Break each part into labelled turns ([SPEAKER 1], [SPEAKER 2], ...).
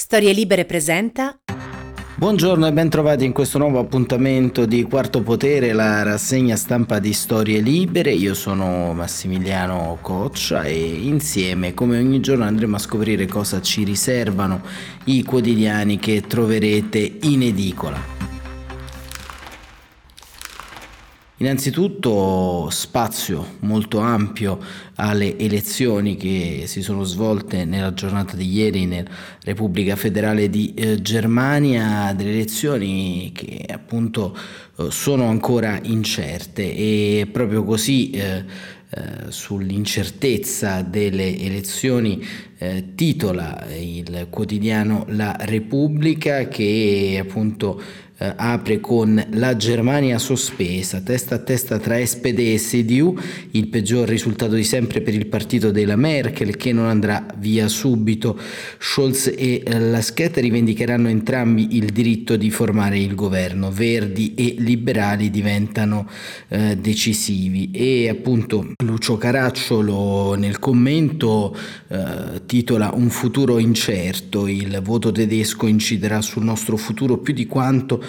[SPEAKER 1] Storie Libere presenta
[SPEAKER 2] Buongiorno e bentrovati in questo nuovo appuntamento di Quarto Potere, la rassegna stampa di Storie Libere. Io sono Massimiliano Coccia e insieme, come ogni giorno, andremo a scoprire cosa ci riservano i quotidiani che troverete in edicola. Innanzitutto spazio molto ampio alle elezioni che si sono svolte nella giornata di ieri nella Repubblica Federale di eh, Germania, delle elezioni che appunto eh, sono ancora incerte. E proprio così eh, eh sull'incertezza delle elezioni eh, titola il quotidiano La Repubblica che appunto eh, apre con la Germania sospesa, testa a testa tra SPD e CDU, il peggior risultato di sempre per il partito della Merkel che non andrà via subito. Scholz e eh, Laschet rivendicheranno entrambi il diritto di formare il governo, Verdi e liberali diventano eh, decisivi. E appunto Lucio Caracciolo nel commento eh, titola Un futuro incerto, il voto tedesco inciderà sul nostro futuro più di quanto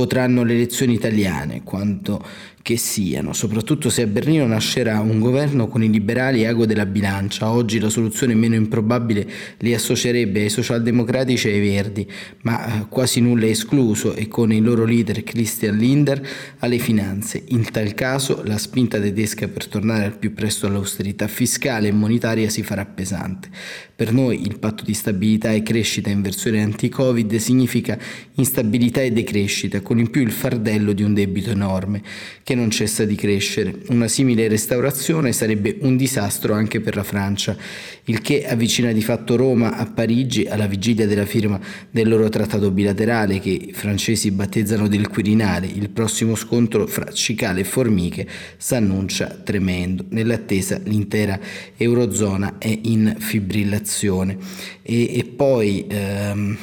[SPEAKER 2] potranno le elezioni italiane, quanto che siano, soprattutto se a Berlino nascerà un governo con i liberali ago della bilancia. Oggi la soluzione meno improbabile li associerebbe ai socialdemocratici e ai verdi, ma eh, quasi nulla è escluso e con il loro leader Christian Linder alle finanze. In tal caso la spinta tedesca per tornare al più presto all'austerità fiscale e monetaria si farà pesante. Per noi il patto di stabilità e crescita in versione anti-Covid significa instabilità e decrescita, con in più il fardello di un debito enorme che non cessa di crescere. Una simile restaurazione sarebbe un disastro anche per la Francia, il che avvicina di fatto Roma a Parigi alla vigilia della firma del loro trattato bilaterale che i francesi battezzano del Quirinale. Il prossimo scontro fra cicale e formiche s'annuncia tremendo. Nell'attesa l'intera Eurozona è in fibrillazione. E, e poi... Ehm,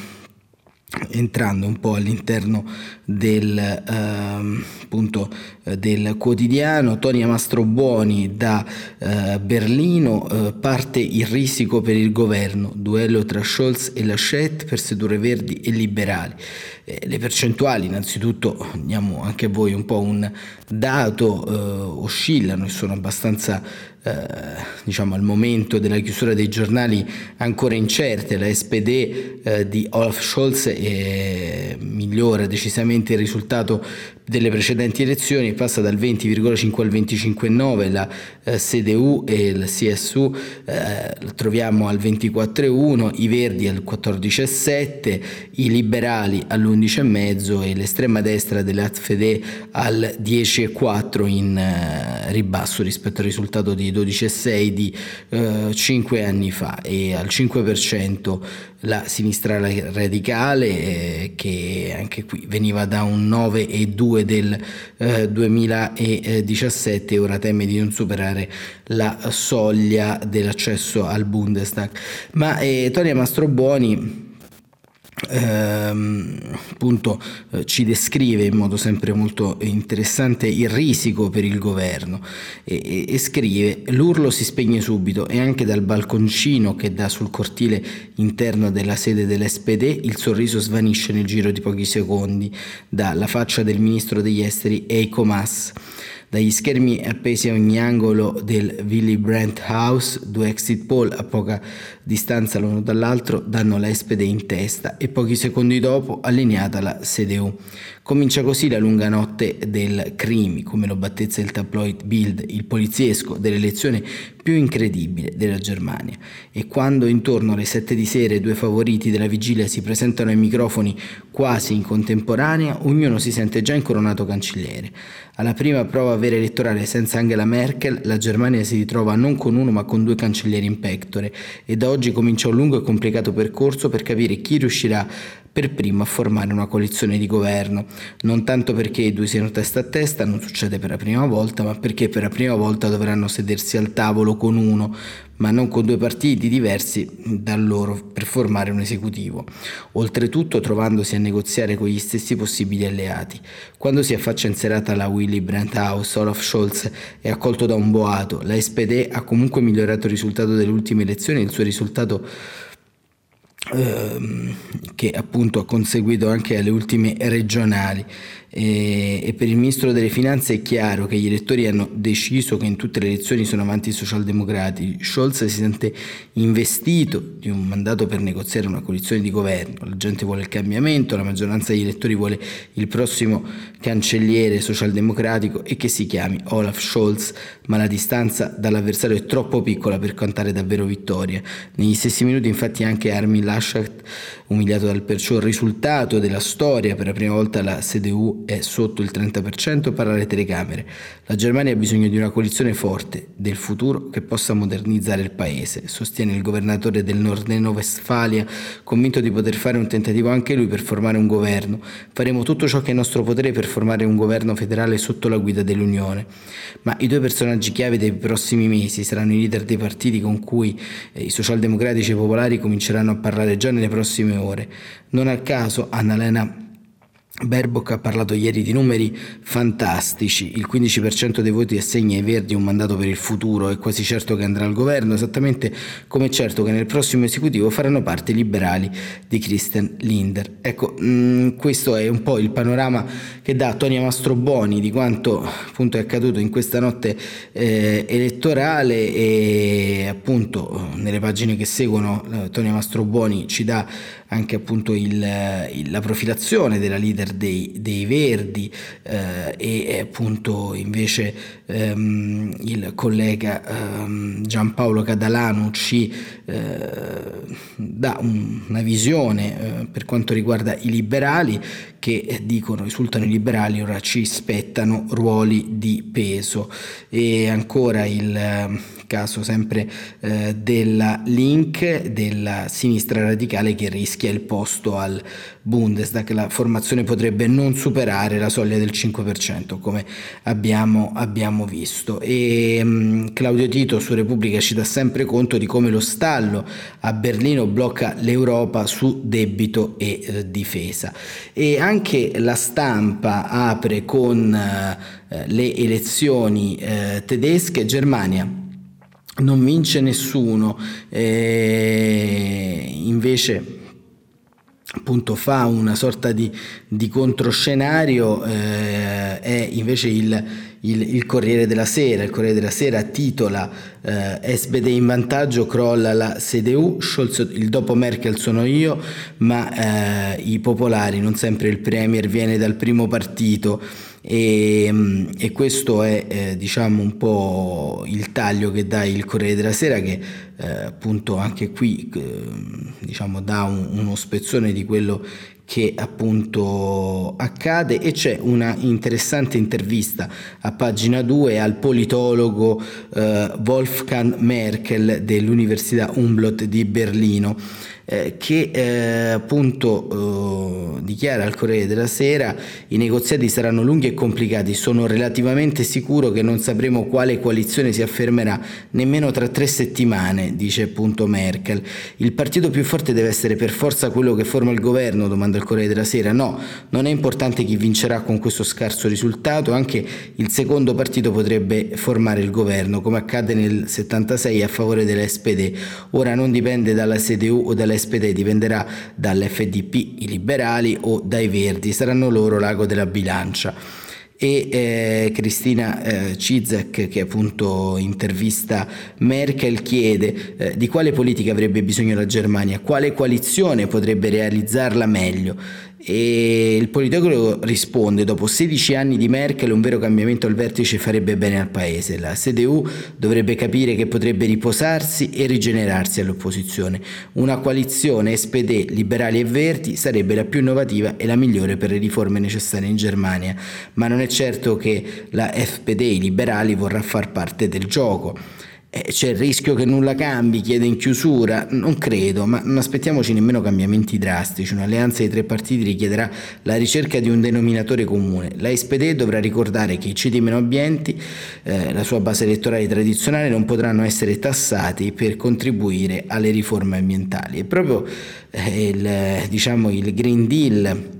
[SPEAKER 2] entrando un po' all'interno del, ehm, appunto, eh, del quotidiano, Tonia Mastrobuoni da eh, Berlino eh, parte il risico per il governo, duello tra Scholz e Laschet per sedurre verdi e liberali. Eh, le percentuali, innanzitutto, diamo anche a voi un po' un dato, eh, oscillano e sono abbastanza diciamo al momento della chiusura dei giornali ancora incerte, la SPD eh, di Olaf Scholz è, migliora decisamente il risultato delle precedenti elezioni passa dal 20,5 al 25,9, la eh, CDU e il CSU eh, troviamo al 24,1, i Verdi al 14,7, i liberali all'11,5 e l'estrema destra dell'AFD al 10,4 in eh, ribasso rispetto al risultato di 12,6 di eh, 5 anni fa. E al 5% la sinistra radicale eh, che anche qui veniva da un 9,2 del eh, 2017 ora teme di non superare la soglia dell'accesso al Bundestag. Ma eh, Tonia Mastrobuoni ehm, appunto eh, ci descrive in modo sempre molto interessante il risico per il governo e, e, e, scrive l'urlo si spegne subito e anche dal balconcino che dà sul cortile interno della sede dell'SPD il sorriso svanisce nel giro di pochi secondi dalla faccia del ministro degli esteri Eiko Mas. Dagli schermi appesi a ogni angolo del Willy Brandt House, due exit poll a poca distanza l'uno dall'altro danno la SPD in testa e pochi secondi dopo allineata la CDU. Comincia così la lunga notte del crimi, come lo battezza il tabloid Bild, il poliziesco dell'elezione più incredibile della Germania. E quando intorno alle sette di sera i due favoriti della vigilia si presentano ai microfoni quasi in contemporanea, ognuno si sente già incoronato cancelliere. Alla prima prova vera elettorale senza Angela Merkel, la Germania si ritrova non con uno ma con due cancellieri in pectore e da oggi comincia un lungo e complicato percorso per capire chi riuscirà per primo a formare una coalizione di governo, non tanto perché i due siano testa a testa, non succede per la prima volta, ma perché per la prima volta dovranno sedersi al tavolo con uno, ma non con due partiti diversi da loro per formare un esecutivo, oltretutto trovandosi a negoziare con gli stessi possibili alleati. Quando si affaccia in serata la Willy Brandt House, Olaf Scholz è accolto da un boato, la SPD ha comunque migliorato il risultato delle ultime elezioni, il suo risultato che appunto ha conseguito anche alle ultime regionali e, e, per il ministro delle finanze è chiaro che gli elettori hanno deciso che in tutte le elezioni sono avanti i socialdemocratici. Scholz si sente investito di un mandato per negoziare una coalizione di governo. La gente vuole il cambiamento, la maggioranza degli elettori vuole il prossimo cancelliere socialdemocratico e che si chiami Olaf Scholz, ma la distanza dall'avversario è troppo piccola per cantare davvero vittoria. Negli stessi minuti infatti anche Armin Laschet, umiliato dal perciò risultato della storia, per la prima volta la CDU è sotto il 30% parla alle telecamere. La Germania ha bisogno di una coalizione forte del futuro che possa modernizzare il paese, sostiene il governatore del Nord-Westfalia, convinto di poter fare un tentativo anche lui per formare un governo. Faremo tutto ciò che è in nostro potere per formare un governo federale sotto la guida dell'Unione. Ma i due personaggi chiave dei prossimi mesi saranno i leader dei partiti con cui eh, i socialdemocratici e i popolari cominceranno a parlare già nelle prossime ore. Non a caso Annalena Baerbock ha parlato ieri di numeri fantastici, il 15% dei voti assegna ai Verdi un mandato per il futuro, è quasi certo che andrà al governo, esattamente come è certo che nel prossimo esecutivo faranno parte i liberali di Christian Linder. Ecco, mh, mm, questo è un po' il panorama che dà Tonia Mastroboni di quanto appunto è accaduto in questa notte eh, elettorale e appunto nelle pagine che seguono eh, Tonia Mastroboni ci dà anche appunto il, il, la profilazione della leader dei, dei Verdi eh, e appunto invece ehm, il collega ehm, Giampaolo Cadalano ci eh, dà un, una visione eh, per quanto riguarda i liberali che dicono risultano i liberali ora ci spettano ruoli di peso. E ancora il caso sempre eh, della Link, della sinistra radicale che rischia il posto al Bundestag. La formazione potrebbe non superare la soglia del 5%, come abbiamo, abbiamo visto. E mh, mm, Claudio Tito su Repubblica ci dà sempre conto di come lo stallo a Berlino blocca l'Europa su debito e eh, difesa. E anche la stampa apre con eh, le elezioni eh, tedesche, Germania non vince nessuno, e invece appunto fa una sorta di, di controscenario, eh, è invece il, il, il, Corriere della Sera. Il Corriere della Sera titola eh, SPD in vantaggio, crolla la CDU, Scholz il dopo Merkel sono io, ma eh, i popolari, non sempre il Premier viene dal primo partito e, mm, e questo è eh, diciamo un po' il taglio che dà il Corriere della Sera che eh, appunto anche qui eh, diciamo dà un, uno spezzone di quello che appunto accade. E c'è una interessante intervista a pagina 2 al politologo eh, Wolfgang Merkel dell'Università Humboldt di Berlino eh, che eh, appunto eh, dichiara al Corriere della Sera i negoziati saranno lunghi e complicati, sono relativamente sicuro che non sapremo quale coalizione si affermerà nemmeno tra tre settimane, dice appunto Merkel. Il partito più forte deve essere per forza quello che forma il governo, domanda il Corriere della Sera. No, non è importante chi vincerà con questo scarso risultato, anche il secondo partito potrebbe formare il governo, come accade nel 76 a favore dell'SPD. Ora non dipende dalla CDU o dalla SPD dipenderà dall'FDP, i liberali o dai Verdi, saranno loro l'ago della bilancia. e eh, Cristina eh, Cizek che appunto intervista Merkel chiede eh, di quale politica avrebbe bisogno la Germania, quale coalizione potrebbe realizzarla meglio. E il Politologo risponde: Dopo 16 anni di Merkel, un vero cambiamento al vertice farebbe bene al paese. La CDU dovrebbe capire che potrebbe riposarsi e rigenerarsi all'opposizione. Una coalizione SPD, liberali e verdi sarebbe la più innovativa e la migliore per le riforme necessarie in Germania. Ma non è certo che la FPD, i liberali, vorrà far parte del gioco. Eh, c'è il rischio che nulla cambi, chiede in chiusura? Non credo, ma non aspettiamoci nemmeno cambiamenti drastici. Un'alleanza di tre partiti richiederà la ricerca di un denominatore comune. La SPD dovrà ricordare che i ceti meno abbienti, eh, la sua base elettorale tradizionale, non potranno essere tassati per contribuire alle riforme ambientali. E proprio eh, il, diciamo, il Green Deal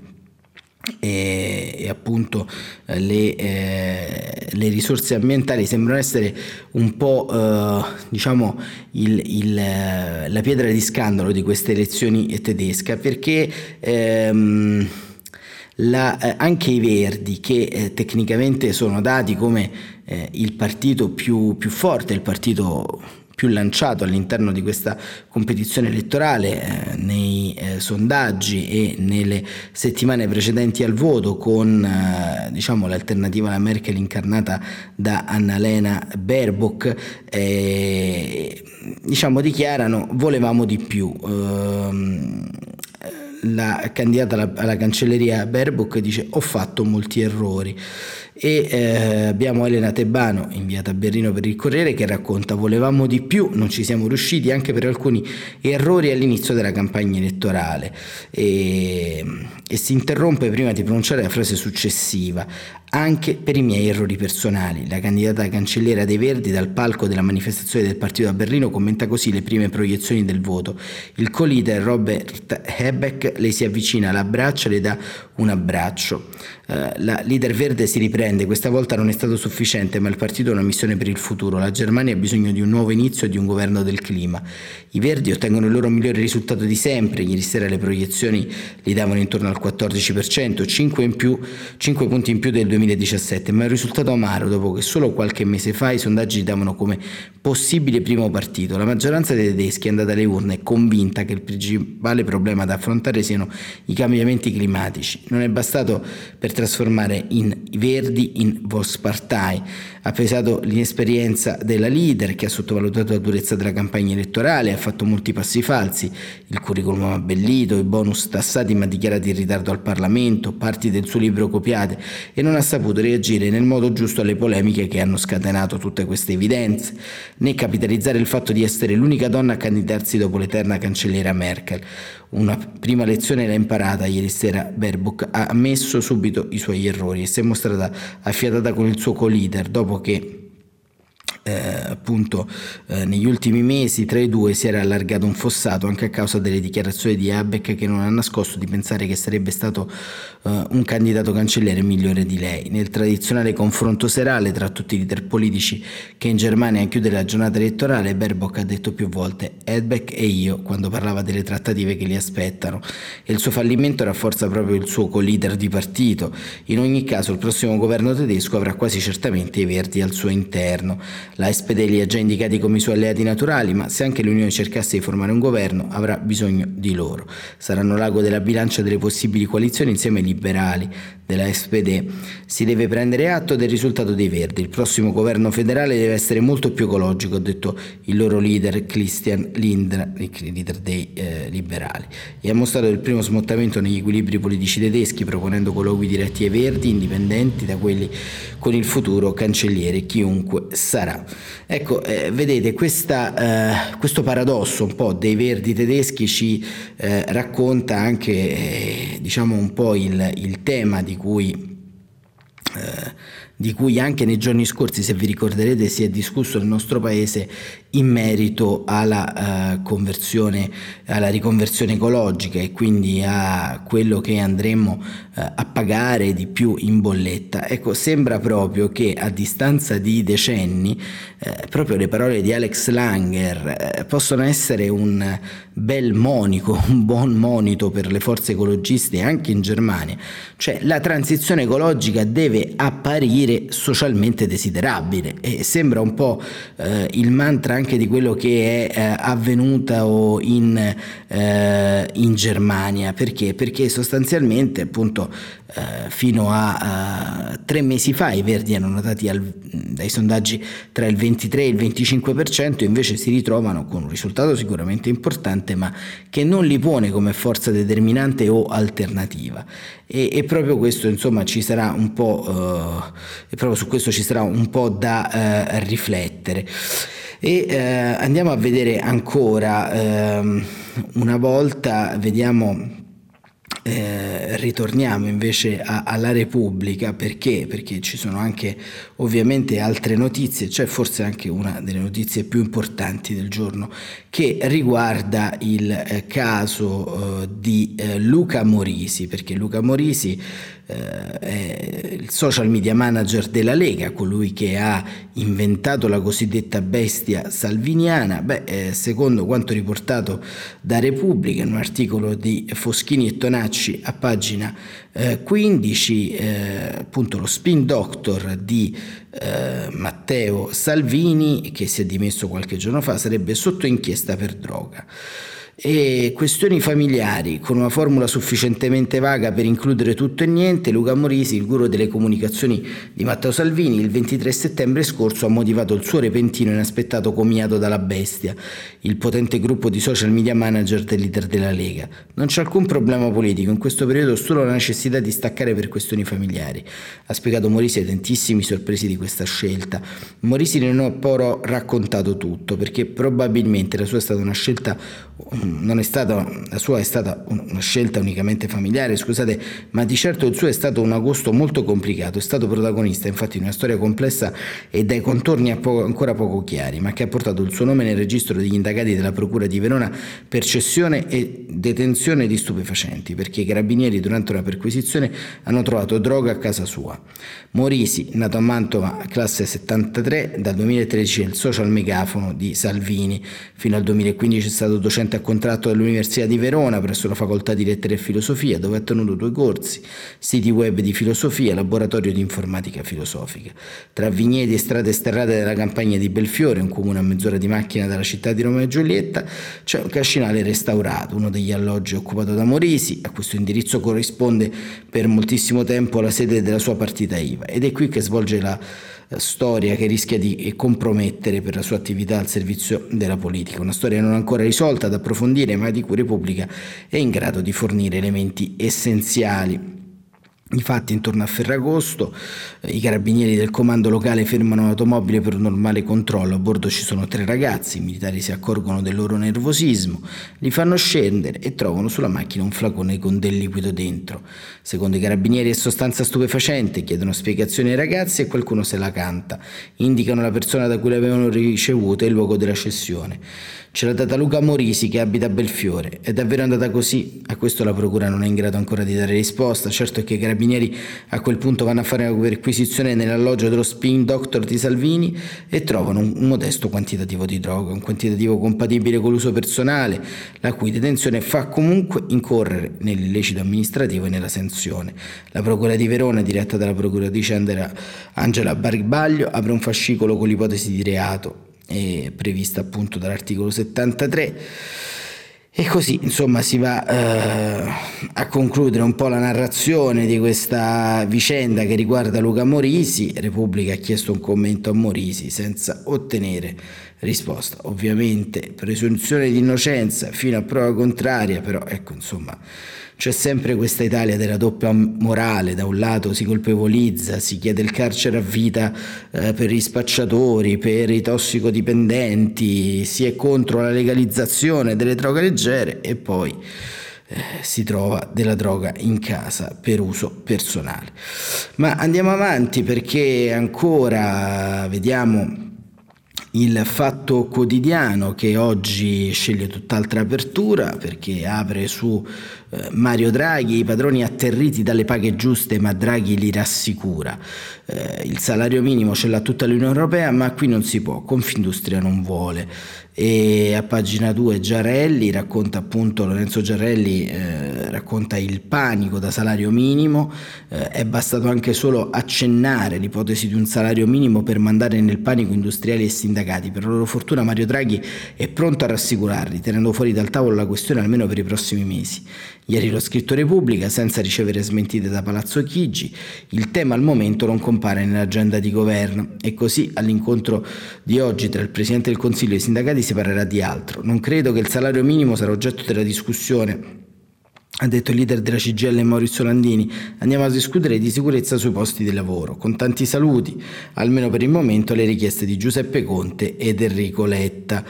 [SPEAKER 2] e, e appunto eh, le, eh, le, risorse ambientali sembrano essere un po' eh, diciamo il, il, eh, la pietra di scandalo di queste elezioni tedesche perché ehm, la, eh, anche i Verdi che eh, tecnicamente sono dati come il partito più, più forte, il partito più lanciato all'interno di questa competizione elettorale eh, nei eh, sondaggi e nelle settimane precedenti al voto con eh, diciamo, l'alternativa alla Merkel incarnata da Annalena Baerbock eh, diciamo, dichiarano volevamo di più. Ehm, la candidata alla, alla cancelleria Baerbock dice ho fatto molti errori e eh, abbiamo Elena Tebano inviata a Berlino per il Corriere che racconta volevamo di più, non ci siamo riusciti anche per alcuni errori all'inizio della campagna elettorale e, e si interrompe prima di pronunciare la frase successiva anche per i miei errori personali. La candidata cancelliera dei Verdi dal palco della manifestazione del partito a Berlino commenta così le prime proiezioni del voto. Il co-leader Robert Hebeck le si avvicina, l'abbraccia e le dà un abbraccio. Uh, la leader verde si riprende, questa volta non è stato sufficiente, ma il partito ha una missione per il futuro. La Germania ha bisogno di un nuovo inizio e di un governo del clima. I Verdi ottengono il loro migliore risultato di sempre, ieri sera le proiezioni li davano intorno al 14%, 5, in più, 5 punti in più del 2017, ma è un risultato amaro dopo che solo qualche mese fa i sondaggi davano come possibile primo partito. La maggioranza dei tedeschi è andata alle urne convinta che il principale problema da affrontare siano i cambiamenti climatici. Non è bastato per trasformare in Verdi in Volkspartei. Ha pesato l'inesperienza della leader che ha sottovalutato la durezza della campagna elettorale, ha fatto molti passi falsi, il curriculum abbellito, i bonus tassati ma dichiarati in ritardo al Parlamento, parti del suo libro copiate e non ha saputo reagire nel modo giusto alle polemiche che hanno scatenato tutte queste evidenze, né capitalizzare il fatto di essere l'unica donna a candidarsi dopo l'eterna cancelliera Merkel. Una prima lezione l'ha imparata ieri sera Baerbock, ha ammesso subito i suoi errori e si è mostrata affiatata con il suo co-leader dopo che eh, appunto eh, negli ultimi mesi tra i due si era allargato un fossato anche a causa delle dichiarazioni di Habeck che non ha nascosto di pensare che sarebbe stato eh, un candidato cancelliere migliore di lei. Nel tradizionale confronto serale tra tutti i leader politici che in Germania chiude la giornata elettorale, Baerbock ha detto più volte Habeck e io quando parlava delle trattative che li aspettano e il suo fallimento rafforza proprio il suo co-leader di partito. In ogni caso il prossimo governo tedesco avrà quasi certamente i verdi al suo interno. La SPD li ha già indicati come i suoi alleati naturali, ma se anche l'Unione cercasse di formare un governo avrà bisogno di loro. Saranno l'ago della bilancia delle possibili coalizioni insieme ai liberali della SPD. Si deve prendere atto del risultato dei Verdi. Il prossimo governo federale deve essere molto più ecologico, ha detto il loro leader Christian Lindner, leader dei eh, liberali, e ha mostrato il primo smottamento negli equilibri politici tedeschi, proponendo colloqui diretti ai Verdi, indipendenti da quelli con il futuro cancelliere, chiunque sarà. Ecco, eh, vedete, questa, eh, questo paradosso un po' dei verdi tedeschi ci eh, racconta anche eh, diciamo un po' il, il tema di cui eh, di cui anche nei giorni scorsi, se vi ricorderete, si è discusso nel nostro paese in merito alla uh, conversione, alla riconversione ecologica e quindi a quello che andremmo uh, a pagare di più in bolletta. Ecco, sembra proprio che a distanza di decenni, uh, proprio le parole di Alex Langer possono essere un bel monico, un buon monito per le forze ecologiste anche in Germania. Cioè la transizione ecologica deve apparire socialmente desiderabile e sembra un po' il mantra anche di quello che è eh, avvenuto in, eh, in, Germania. Perché? Perché sostanzialmente appunto eh, fino a uh, tre mesi fa i Verdi erano al, dai sondaggi tra il 23 e il 25%, invece si ritrovano con un risultato sicuramente importante ma che non li pone come forza determinante o alternativa. E, e proprio questo insomma ci sarà un po', uh, e proprio su questo ci sarà un po' da uh, riflettere. E eh, andiamo a vedere ancora ehm, una volta, vediamo eh, ritorniamo invece a, alla Repubblica perché? Perché ci sono anche ovviamente altre notizie, cioè forse anche una delle notizie più importanti del giorno che riguarda il eh, caso eh, di eh, Luca Morisi, perché Luca Morisi è il social media manager della Lega, colui che ha inventato la cosiddetta bestia salviniana. Beh, eh, secondo quanto riportato da Repubblica in un articolo di Foschini e Tonacci a pagina eh, 15, eh, appunto lo spin doctor di eh, Matteo Salvini, che si è dimesso qualche giorno fa, sarebbe sotto inchiesta per droga e questioni familiari con una formula sufficientemente vaga per includere tutto e niente, Luca Morisi, il guru delle comunicazioni di Matteo Salvini, il 23 settembre scorso ha motivato il suo repentino inaspettato comiato dalla bestia, il potente gruppo di social media manager del leader della Lega. Non c'è alcun problema politico, in questo periodo solo la necessità di staccare per questioni familiari. Ha spiegato Morisi ai tantissimi sorpresi di questa scelta. Morisi non ha però raccontato tutto, perché probabilmente la sua è stata una scelta stata, la sua è stata una scelta unicamente familiare, scusate, ma di certo il suo è stato un agosto molto complicato, è stato protagonista infatti di una storia complessa e dai contorni ancora poco chiari, ma che ha portato il suo nome nel registro degli indagati della Procura di Verona per cessione e detenzione di stupefacenti, perché i carabinieri durante una perquisizione hanno trovato droga a casa sua. Morisi, nato a Mantova, classe 73, dal 2013 è il social megafono di Salvini, fino al 2015 è stato docente a contratto dall'Università di Verona presso la Facoltà di Lettere e Filosofia, dove ha tenuto due corsi, siti web di filosofia e laboratorio di informatica filosofica. Tra vigneti e strade sterrate della campagna di Belfiore, un comune a mezz'ora di macchina dalla città di Roma e Giulietta, c'è un cascinale restaurato, uno degli alloggi occupato da Morisi, a questo indirizzo corrisponde per moltissimo tempo la sede della sua partita IVA ed è qui che svolge la storia che rischia di compromettere per la sua attività al servizio della politica. Una storia non ancora risolta da approfondire, ma di cui Repubblica è in grado di fornire elementi essenziali. Infatti intorno a Ferragosto eh, i carabinieri del comando locale fermano l'automobile per un normale controllo, a bordo ci sono tre ragazzi, i militari si accorgono del loro nervosismo, li fanno scendere e trovano sulla macchina un flacone con del liquido dentro. Secondo i carabinieri è sostanza stupefacente, chiedono spiegazioni ai ragazzi e qualcuno se la canta, indicano la persona da cui l'avevano ricevuta e il luogo della cessione. Ce l'ha data Luca Morisi che abita a Belfiore. È davvero andata così? A questo la procura non è in grado ancora di dare risposta. Certo è che i carabinieri a quel punto vanno a fare una perquisizione nell'alloggio dello spin doctor di Salvini e trovano un modesto quantitativo di droga, un quantitativo compatibile con l'uso personale, la cui detenzione fa comunque incorrere nell'illecito amministrativo e nella sanzione. La procura di Verona, diretta dalla procuratrice Angela Barbaglio, apre un fascicolo con l'ipotesi di reato è prevista appunto dall'articolo 73 e così insomma si va eh, a concludere un po' la narrazione di questa vicenda che riguarda Luca Morisi. Repubblica ha chiesto un commento a Morisi senza ottenere risposta. Ovviamente presunzione di innocenza fino a prova contraria, però ecco insomma c'è sempre questa Italia della doppia morale, da un lato si colpevolizza, si chiede il carcere a vita eh, per i spacciatori, per i tossicodipendenti, si è contro la legalizzazione delle droghe leggere e poi eh, si trova della droga in casa per uso personale. Ma andiamo avanti perché ancora vediamo il Fatto Quotidiano che oggi sceglie tutt'altra apertura perché apre su eh, Mario Draghi, i padroni atterriti dalle paghe giuste ma Draghi li rassicura. Eh, il salario minimo ce l'ha tutta l'Unione Europea ma qui non si può, Confindustria non vuole e a pagina 2 Giarelli racconta appunto Lorenzo Giarelli eh, racconta il panico da salario minimo. Eh, è bastato anche solo accennare l'ipotesi di un salario minimo per mandare nel panico industriali e sindacati. Per loro fortuna Mario Draghi è pronto a rassicurarli tenendo fuori dal tavolo la questione almeno per i prossimi mesi. Ieri l'ho scritto Repubblica senza ricevere smentite da Palazzo Chigi. Il tema al momento non compare nell'agenda di governo. E così all'incontro di oggi tra il Presidente del Consiglio e i sindacati si parlerà di altro. Non credo che il salario minimo sarà oggetto della discussione ha detto il leader della CGL Maurizio Landini, andiamo a discutere di sicurezza sui posti di lavoro, con tanti saluti, almeno per il momento, le richieste di Giuseppe Conte ed Enrico Letta.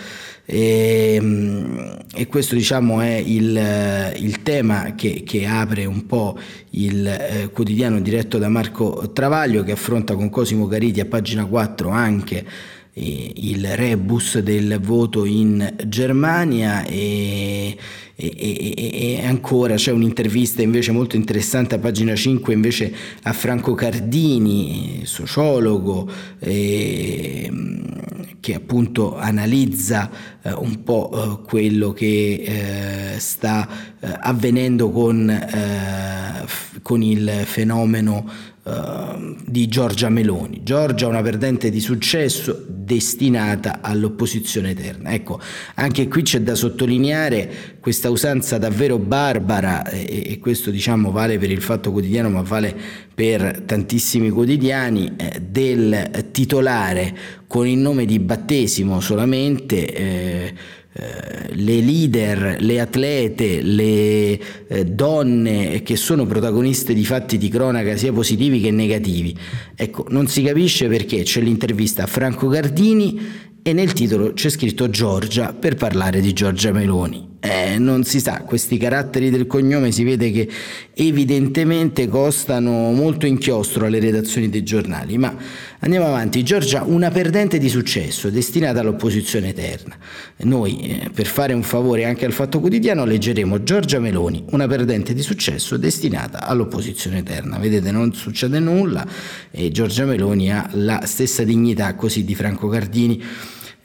[SPEAKER 2] E, ehm, e questo diciamo è il, il tema che, che, apre un po' il eh, quotidiano diretto da Marco Travaglio che affronta con Cosimo Cariti a pagina 4 anche eh, il rebus del voto in Germania e e, e, e, ancora c'è un'intervista invece molto interessante a pagina 5 invece a Franco Cardini, sociologo, eh, che appunto analizza eh, un po' eh, quello che eh, sta eh, avvenendo con, eh, f- con il fenomeno Ehm, di Giorgia Meloni. Giorgia una perdente di successo destinata all'opposizione eterna. Ecco, anche qui c'è da sottolineare questa usanza davvero barbara e, e questo diciamo vale per il Fatto Quotidiano ma vale per tantissimi quotidiani eh, del titolare con il nome di battesimo solamente eh, le leader, le atlete, le eh, donne che sono protagoniste di fatti di cronaca sia positivi che negativi. Ecco, non si capisce perché c'è l'intervista a Franco Gardini e nel titolo c'è scritto Giorgia per parlare di Giorgia Meloni. Eh, non si sa, questi caratteri del cognome si vede che evidentemente costano molto inchiostro alle redazioni dei giornali, ma andiamo avanti. Giorgia, una perdente di successo destinata all'opposizione eterna. Noi, eh, per fare un favore anche al Fatto Quotidiano, leggeremo Giorgia Meloni, una perdente di successo destinata all'opposizione eterna. Vedete, non succede nulla e Giorgia Meloni ha la stessa dignità così di Franco Cardini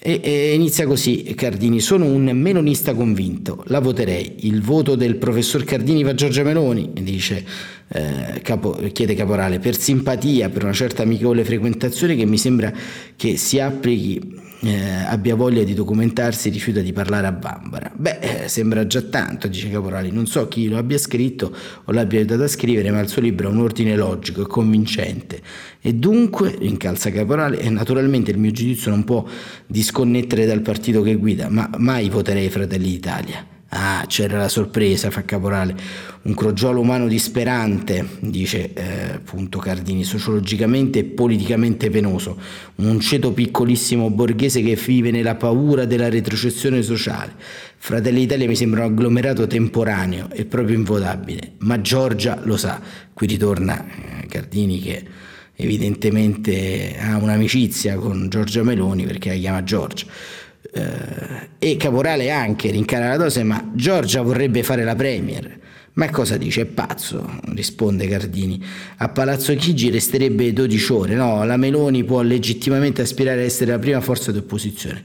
[SPEAKER 2] e, e, inizia così Cardini, sono un melonista convinto, la voterei. Il voto del professor Cardini va a Giorgia Meloni, dice, eh, capo, chiede Caporale, per simpatia, per una certa amichevole frequentazione che mi sembra che si applichi eh, abbia voglia di documentarsi rifiuta di parlare a Bambara. Beh, eh, sembra già tanto, dice Caporali. Non so chi lo abbia scritto o l'abbia aiutato a scrivere, ma il suo libro ha un ordine logico e convincente. E dunque, incalza Caporale, e naturalmente il mio giudizio non può disconnettere dal partito che guida, ma mai voterei Fratelli d'Italia. Ah, c'era la sorpresa, fa Caporale. Un crogiolo umano disperante, dice eh, appunto Cardini, sociologicamente e politicamente penoso. Un ceto piccolissimo borghese che vive nella paura della retrocessione sociale. Fratelli d'Italia mi sembra un agglomerato temporaneo e proprio invotabile. Ma Giorgia lo sa. Qui ritorna eh, Cardini che evidentemente ha un'amicizia con Giorgia Meloni perché la chiama Giorgia e Caporale anche rincara la dose, ma Giorgia vorrebbe fare la premier. Ma cosa dice? È pazzo, risponde Cardini. A Palazzo Chigi resterebbe 12 ore. No, la Meloni può legittimamente aspirare a essere la prima forza di opposizione.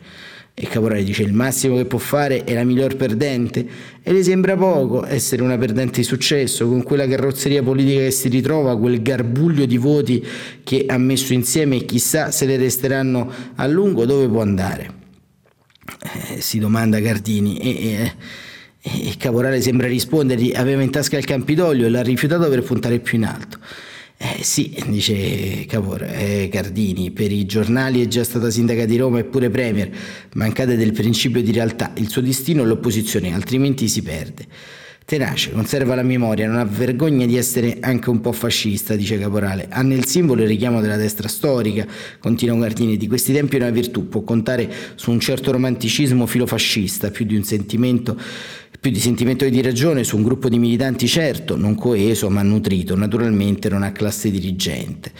[SPEAKER 2] E Caporale dice il massimo che può fare è la miglior perdente e le sembra poco essere una perdente di successo con quella carrozzeria politica che si ritrova, quel garbuglio di voti che ha messo insieme e chissà se le resteranno a lungo dove può andare eh, si domanda Gardini e, e, e Caporale sembra rispondergli aveva in tasca il Campidoglio e l'ha rifiutato per puntare più in alto. Eh sì, dice Capor, eh, Cardini, per i giornali è già stata sindaca di Roma e pure premier, mancate del principio di realtà, il suo destino è l'opposizione, altrimenti si perde. Tenace, conserva la memoria, non ha vergogna di essere anche un po' fascista, dice Caporale. Ha nel simbolo il richiamo della destra storica, continua Gardini, di questi tempi è una virtù, può contare su un certo romanticismo filofascista, più di un sentimento più di sentimento che di ragione su un gruppo di militanti certo, non coeso ma nutrito, naturalmente non a classe dirigente.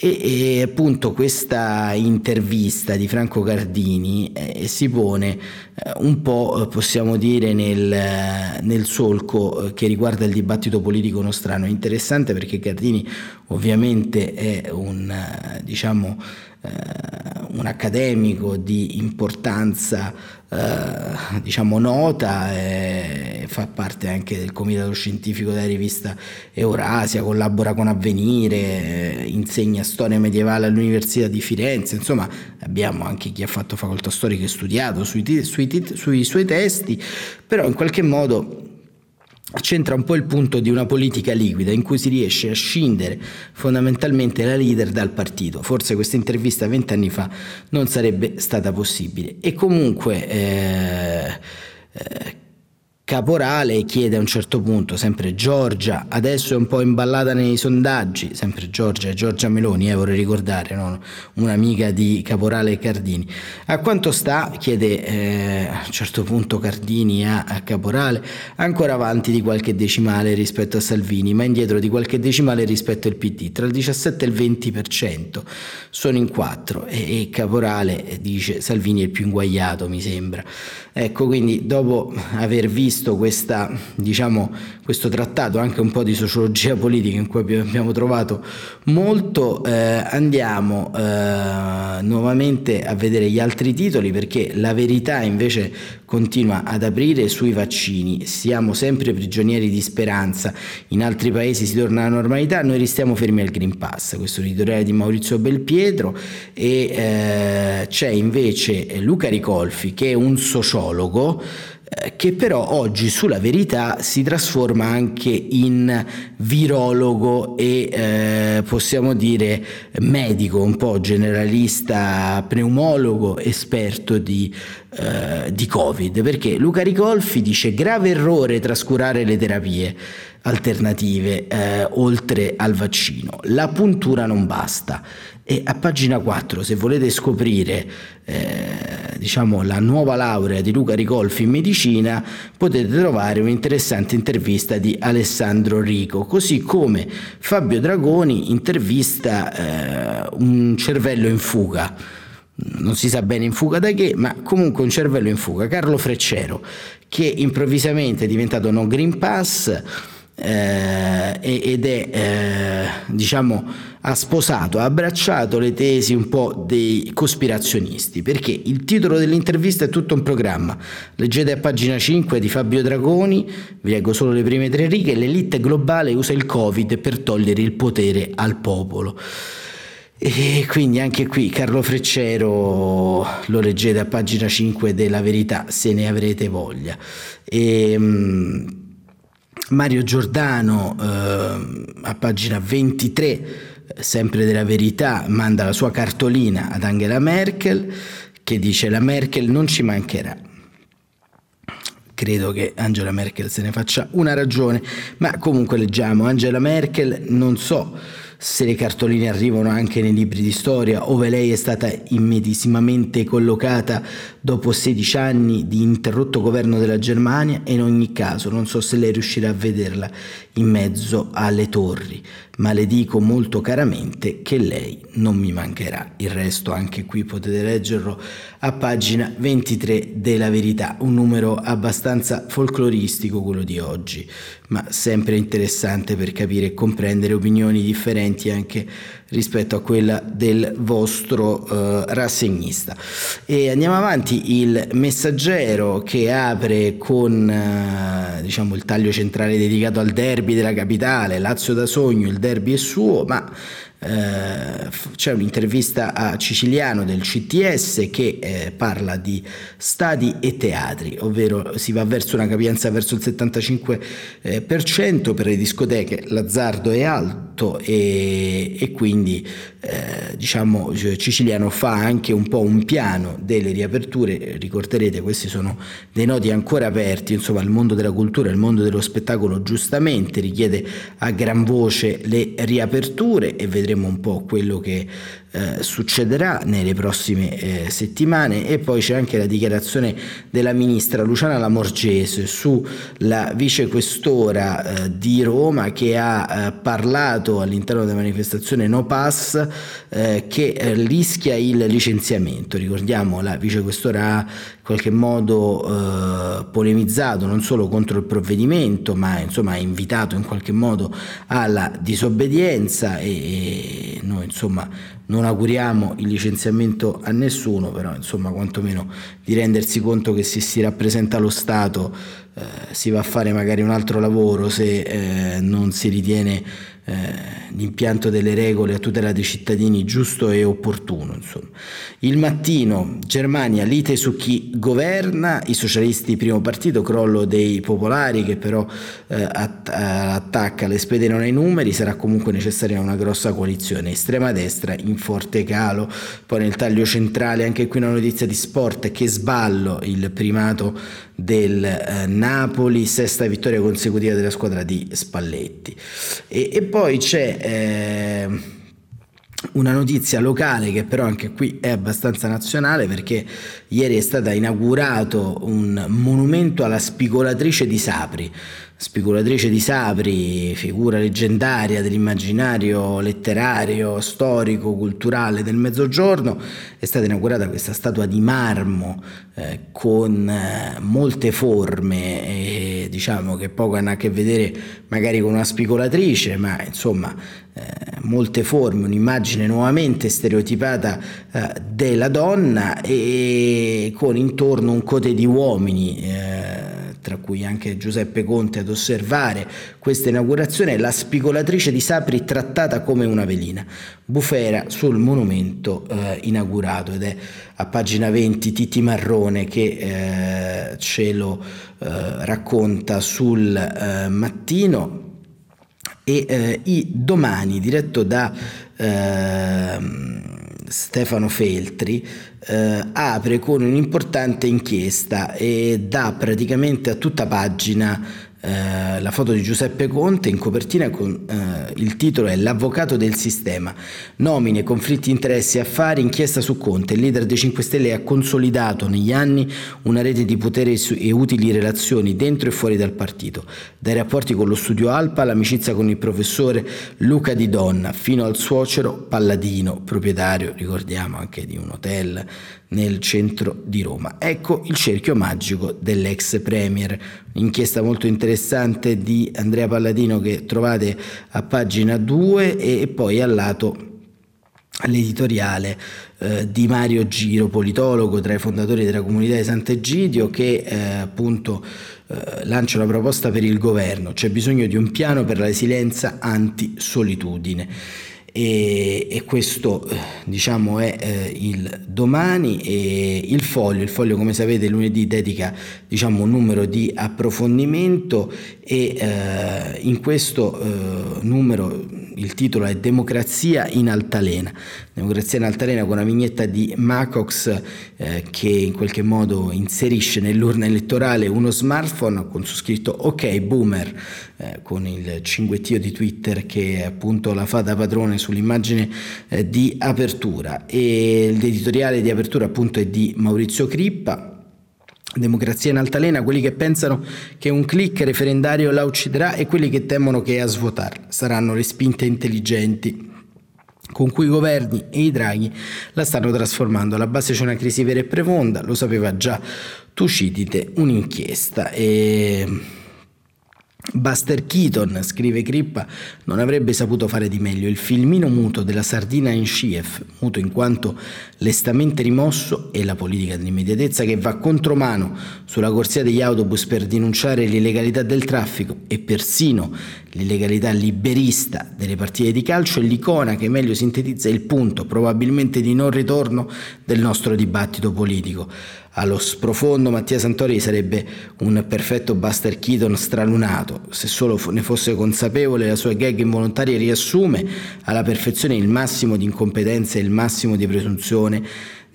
[SPEAKER 2] E, e, appunto questa intervista di Franco Cardini eh, si pone eh, un po', eh, possiamo dire, nel, nel, solco eh, che riguarda il dibattito politico nostrano. È interessante perché Cardini ovviamente è un, eh, diciamo, eh, un accademico di importanza eh, diciamo nota, eh, fa parte anche del comitato scientifico della rivista Eurasia, collabora con Avvenire, eh, insegna storia medievale all'Università di Firenze, insomma abbiamo anche chi ha fatto facoltà storica e studiato sui, sui, sui suoi testi, però in qualche modo c'entra un po' il punto di una politica liquida in cui si riesce a scindere fondamentalmente la leader dal partito. Forse questa intervista vent'anni fa non sarebbe stata possibile. E comunque eh, eh, Caporale chiede a un certo punto, sempre Giorgia, adesso è un po' imballata nei sondaggi, sempre Giorgia, Giorgia Meloni, eh, vorrei ricordare, no? un'amica di Caporale Cardini. A quanto sta, chiede eh, a un certo punto Cardini a, a, Caporale, ancora avanti di qualche decimale rispetto a Salvini, ma indietro di qualche decimale rispetto al PD, tra il 17 e il 20%, sono in quattro e, e Caporale dice Salvini è il più inguagliato, mi sembra. Ecco, quindi dopo aver visto questa, diciamo, questo trattato, anche un po' di sociologia politica in cui abbiamo trovato molto, eh, andiamo eh, nuovamente a vedere gli altri titoli perché la verità invece continua ad aprire sui vaccini. Siamo sempre prigionieri di speranza, in altri paesi si torna alla normalità, noi restiamo fermi al Green Pass. Questo è l'editoriale di Maurizio Belpietro e eh, c'è invece Luca Ricolfi che è un sociologo che però oggi sulla verità si trasforma anche in virologo e eh, possiamo dire medico, un po' generalista, pneumologo, esperto di, eh, di Covid, perché Luca Ricolfi dice grave errore trascurare le terapie alternative eh, oltre al vaccino. La puntura non basta. E a pagina 4, se volete scoprire eh, diciamo, la nuova laurea di Luca Ricolfi in medicina, potete trovare un'interessante intervista di Alessandro Rico, così come Fabio Dragoni intervista eh, un cervello in fuga. Non si sa bene in fuga da che, ma comunque un cervello in fuga, Carlo Freccero, che improvvisamente è diventato no Green Pass eh, ed è, eh, diciamo, ha sposato, ha abbracciato le tesi un po' dei cospirazionisti, perché il titolo dell'intervista è tutto un programma. Leggete a pagina 5 di Fabio Dragoni, vi leggo solo le prime tre righe, l'elite globale usa il Covid per togliere il potere al popolo. E quindi anche qui Carlo Freccero lo leggete a pagina 5 della verità se ne avrete voglia. E, um, Mario Giordano eh, a pagina 23, sempre della verità, manda la sua cartolina ad Angela Merkel che dice la Merkel non ci mancherà. Credo che Angela Merkel se ne faccia una ragione, ma comunque leggiamo Angela Merkel, non so se le cartoline arrivano anche nei libri di storia, ove lei è stata immedesimamente collocata dopo 16 anni di interrotto governo della Germania e in ogni caso non so se lei riuscirà a vederla in mezzo alle torri, ma le dico molto caramente che lei non mi mancherà. Il resto anche qui potete leggerlo a pagina 23 della verità, un numero abbastanza folcloristico quello di oggi, ma sempre interessante per capire e comprendere opinioni differenti anche rispetto a quella del vostro eh, rassegnista. E andiamo avanti, il messaggero che apre con eh, diciamo, il taglio centrale dedicato al derby della capitale, Lazio da sogno, il derby è suo, ma eh, c'è un'intervista a Ciciliano del CTS che eh, parla di stadi e teatri, ovvero si va verso una capienza verso il 75% eh, per le discoteche, l'azzardo è alto e, e quindi eh, diciamo Ciciliano fa anche un po' un piano delle riaperture, ricorderete questi sono dei nodi ancora aperti, insomma il mondo della cultura, il mondo dello spettacolo giustamente richiede a gran voce le riaperture e vedremo un po' quello che eh, succederà nelle prossime eh, settimane e poi c'è anche la dichiarazione della ministra Luciana Lamorgese sulla vicequestora eh, di Roma che ha eh, parlato all'interno della manifestazione No Pass eh, che eh, rischia il licenziamento. Ricordiamo la vicequestora ha in qualche modo polemizzato non solo contro il provvedimento ma insomma ha invitato in qualche modo alla disobbedienza e, e noi insomma non auguriamo il licenziamento a nessuno, però insomma quantomeno di rendersi conto che se si rappresenta lo Stato eh, si va a fare magari un altro lavoro se eh, non si ritiene eh, l'impianto delle regole a tutela dei cittadini giusto e opportuno. Insomma. Il mattino, Germania, lite su chi governa, i socialisti primo partito, crollo dei popolari che però eh, att- attacca le spede non ai numeri, sarà comunque necessaria una grossa coalizione, estrema destra in forte calo, poi nel taglio centrale anche qui una notizia di sport che sballo il primato del eh, Napoli, sesta vittoria consecutiva della squadra di Spalletti. E, e poi c'è eh, una notizia locale che però anche qui è abbastanza nazionale perché ieri è stato inaugurato un monumento alla spigolatrice di Sapri spigolatrice di Sapri, figura leggendaria dell'immaginario letterario, storico, culturale del Mezzogiorno, è stata inaugurata questa statua di marmo eh, con eh, molte forme, e, diciamo che poco hanno a che vedere magari con una spigolatrice, ma insomma eh, molte forme, un'immagine nuovamente stereotipata eh, della donna e con intorno un cote di uomini eh, tra cui anche Giuseppe Conte ad osservare questa inaugurazione, la spigolatrice di Sapri trattata come una velina, bufera sul monumento eh, inaugurato ed è a pagina 20 Titi Marrone che eh, ce lo eh, racconta sul eh, mattino. E eh, i domani diretto da ehm, Stefano Feltri eh, apre con un'importante inchiesta e dà praticamente a tutta pagina eh, la foto di Giuseppe Conte in copertina con eh, il titolo è L'avvocato del sistema. Nomine, conflitti, interessi, affari, inchiesta su Conte. Il leader dei 5 Stelle ha consolidato negli anni una rete di potere e utili relazioni dentro e fuori dal partito, dai rapporti con lo studio Alpa all'amicizia con il professore Luca Di Donna, fino al suocero Palladino, proprietario, ricordiamo, anche di un hotel nel centro di Roma. Ecco il cerchio magico dell'ex premier, un'inchiesta molto interessante di Andrea Palladino che trovate a pagina 2 e poi al lato l'editoriale eh, di Mario Giro, politologo tra i fondatori della comunità di Sant'Egidio, che eh, appunto eh, lancia una proposta per il governo, c'è bisogno di un piano per la resilienza anti-solitudine e, e questo eh, diciamo è eh, il domani. E il foglio, il foglio come sapete lunedì dedica diciamo un numero di approfondimento e eh, in questo eh, numero il titolo è Democrazia in altalena. Democrazia in altalena con una vignetta di Macox eh, che in qualche modo inserisce nell'urna elettorale uno smartphone con su scritto ok boomer eh, con il cinguettio di Twitter che appunto la fa da padrone sull'immagine eh, di apertura e l'editoriale di apertura appunto è di Maurizio Crippa Democrazia in altalena, quelli che pensano che un click referendario la ucciderà e quelli che temono che a svuotarla saranno le spinte intelligenti con cui i governi e i draghi la stanno trasformando. Alla base c'è una crisi vera e profonda, lo sapeva già Tucidide, un'inchiesta. E Buster Keaton, scrive Crippa, non avrebbe saputo fare di meglio. Il filmino muto della sardina in Schief, muto in quanto lestamente rimosso, e la politica dell'immediatezza che va contromano sulla corsia degli autobus per denunciare l'illegalità del traffico e persino l'illegalità liberista delle partite di calcio è l'icona che meglio sintetizza il punto, probabilmente di non ritorno, del nostro dibattito politico allo sprofondo Mattia Santori sarebbe un perfetto Buster Keaton stralunato, se solo ne fosse consapevole la sua gag involontaria riassume alla perfezione il massimo di incompetenza e il massimo di presunzione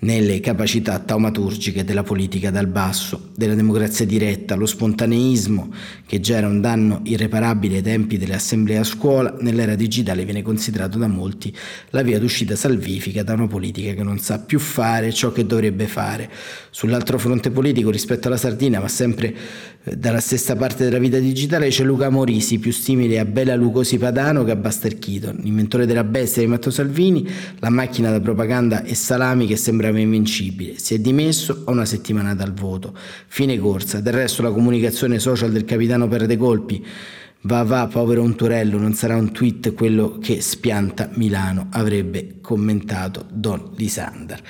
[SPEAKER 2] nelle capacità taumaturgiche della politica dal basso, della democrazia diretta, lo spontaneismo che già era un danno irreparabile ai tempi delle assemblee a scuola, nell'era digitale viene considerato da molti la via d'uscita salvifica da una politica che non sa più fare ciò che dovrebbe fare. Sull'altro fronte politico rispetto alla Sardina, ma sempre dalla stessa parte della vita digitale, c'è Luca Morisi, più simile a Bella Lucosi Padano che a Buster Keaton, l'inventore della bestia di Matteo Salvini, la macchina da propaganda e salami che sembrava invincibile. Si è dimesso a una settimana dal voto. Fine corsa. Del resto la comunicazione social del capitano perde colpi. Va va, povero Unturello, non sarà un tweet quello che spianta Milano, avrebbe commentato Don Lisander.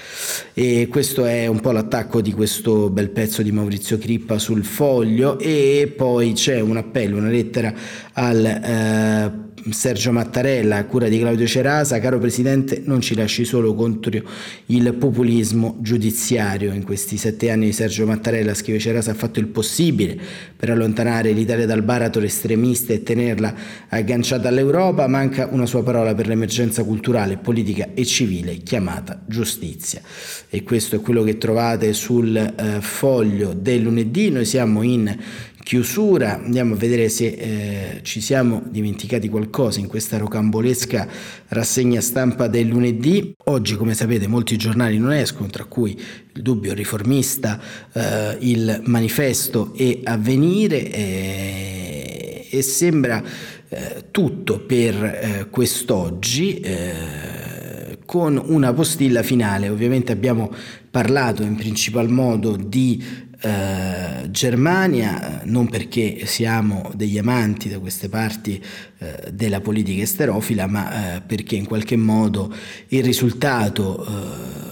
[SPEAKER 2] E questo è un po' l'attacco di questo bel pezzo di Maurizio Crippa sul foglio e poi c'è un appello, una lettera al eh, Sergio Mattarella a cura di Claudio Cerasa, caro Presidente non ci lasci solo contro il populismo giudiziario. In questi sette anni di Sergio Mattarella, scrive Cerasa, ha fatto il possibile per allontanare l'Italia dal baratro estremista e tenerla agganciata all'Europa, manca una sua parola per l'emergenza culturale, politica e civile chiamata giustizia. E questo è quello che trovate sul eh, foglio del lunedì, noi siamo in chiusura, andiamo a vedere se eh, ci siamo dimenticati qualcosa in questa rocambolesca rassegna stampa del lunedì. Oggi, come sapete, molti giornali non escono, tra cui il Dubbio Riformista, eh, il Manifesto e Avvenire eh, e sembra eh, tutto per eh, quest'oggi eh, con una postilla finale. Ovviamente abbiamo parlato in principal modo di eh, Germania, non perché siamo degli amanti da queste parti eh, della politica esterofila, ma eh, perché in qualche modo il risultato eh,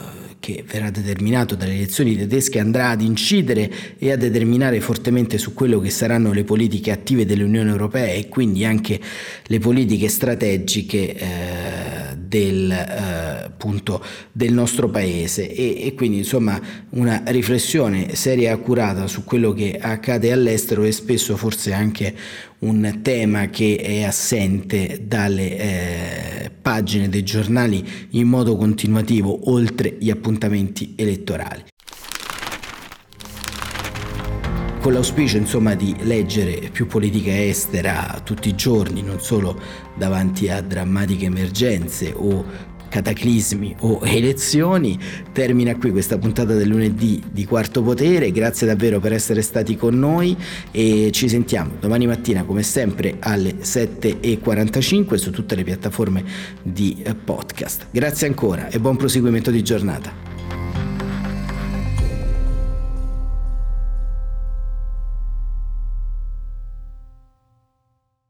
[SPEAKER 2] che verrà determinato dalle elezioni tedesche andrà ad incidere e a determinare fortemente su quello che saranno le politiche attive dell'Unione Europea e quindi anche le politiche strategiche eh, del, eh, appunto, del nostro paese e, e, quindi insomma una riflessione seria e accurata su quello che accade all'estero e spesso forse anche un tema che è assente dalle eh, pagine dei giornali in modo continuativo oltre gli appuntamenti elettorali. Con l'auspicio insomma di leggere più politica estera tutti i giorni, non solo davanti a drammatiche emergenze o cataclismi o elezioni. Termina qui questa puntata del lunedì di Quarto Potere, grazie davvero per essere stati con noi e ci sentiamo domani mattina come sempre alle 7.45 su tutte le piattaforme di eh, podcast. Grazie ancora e buon proseguimento di giornata.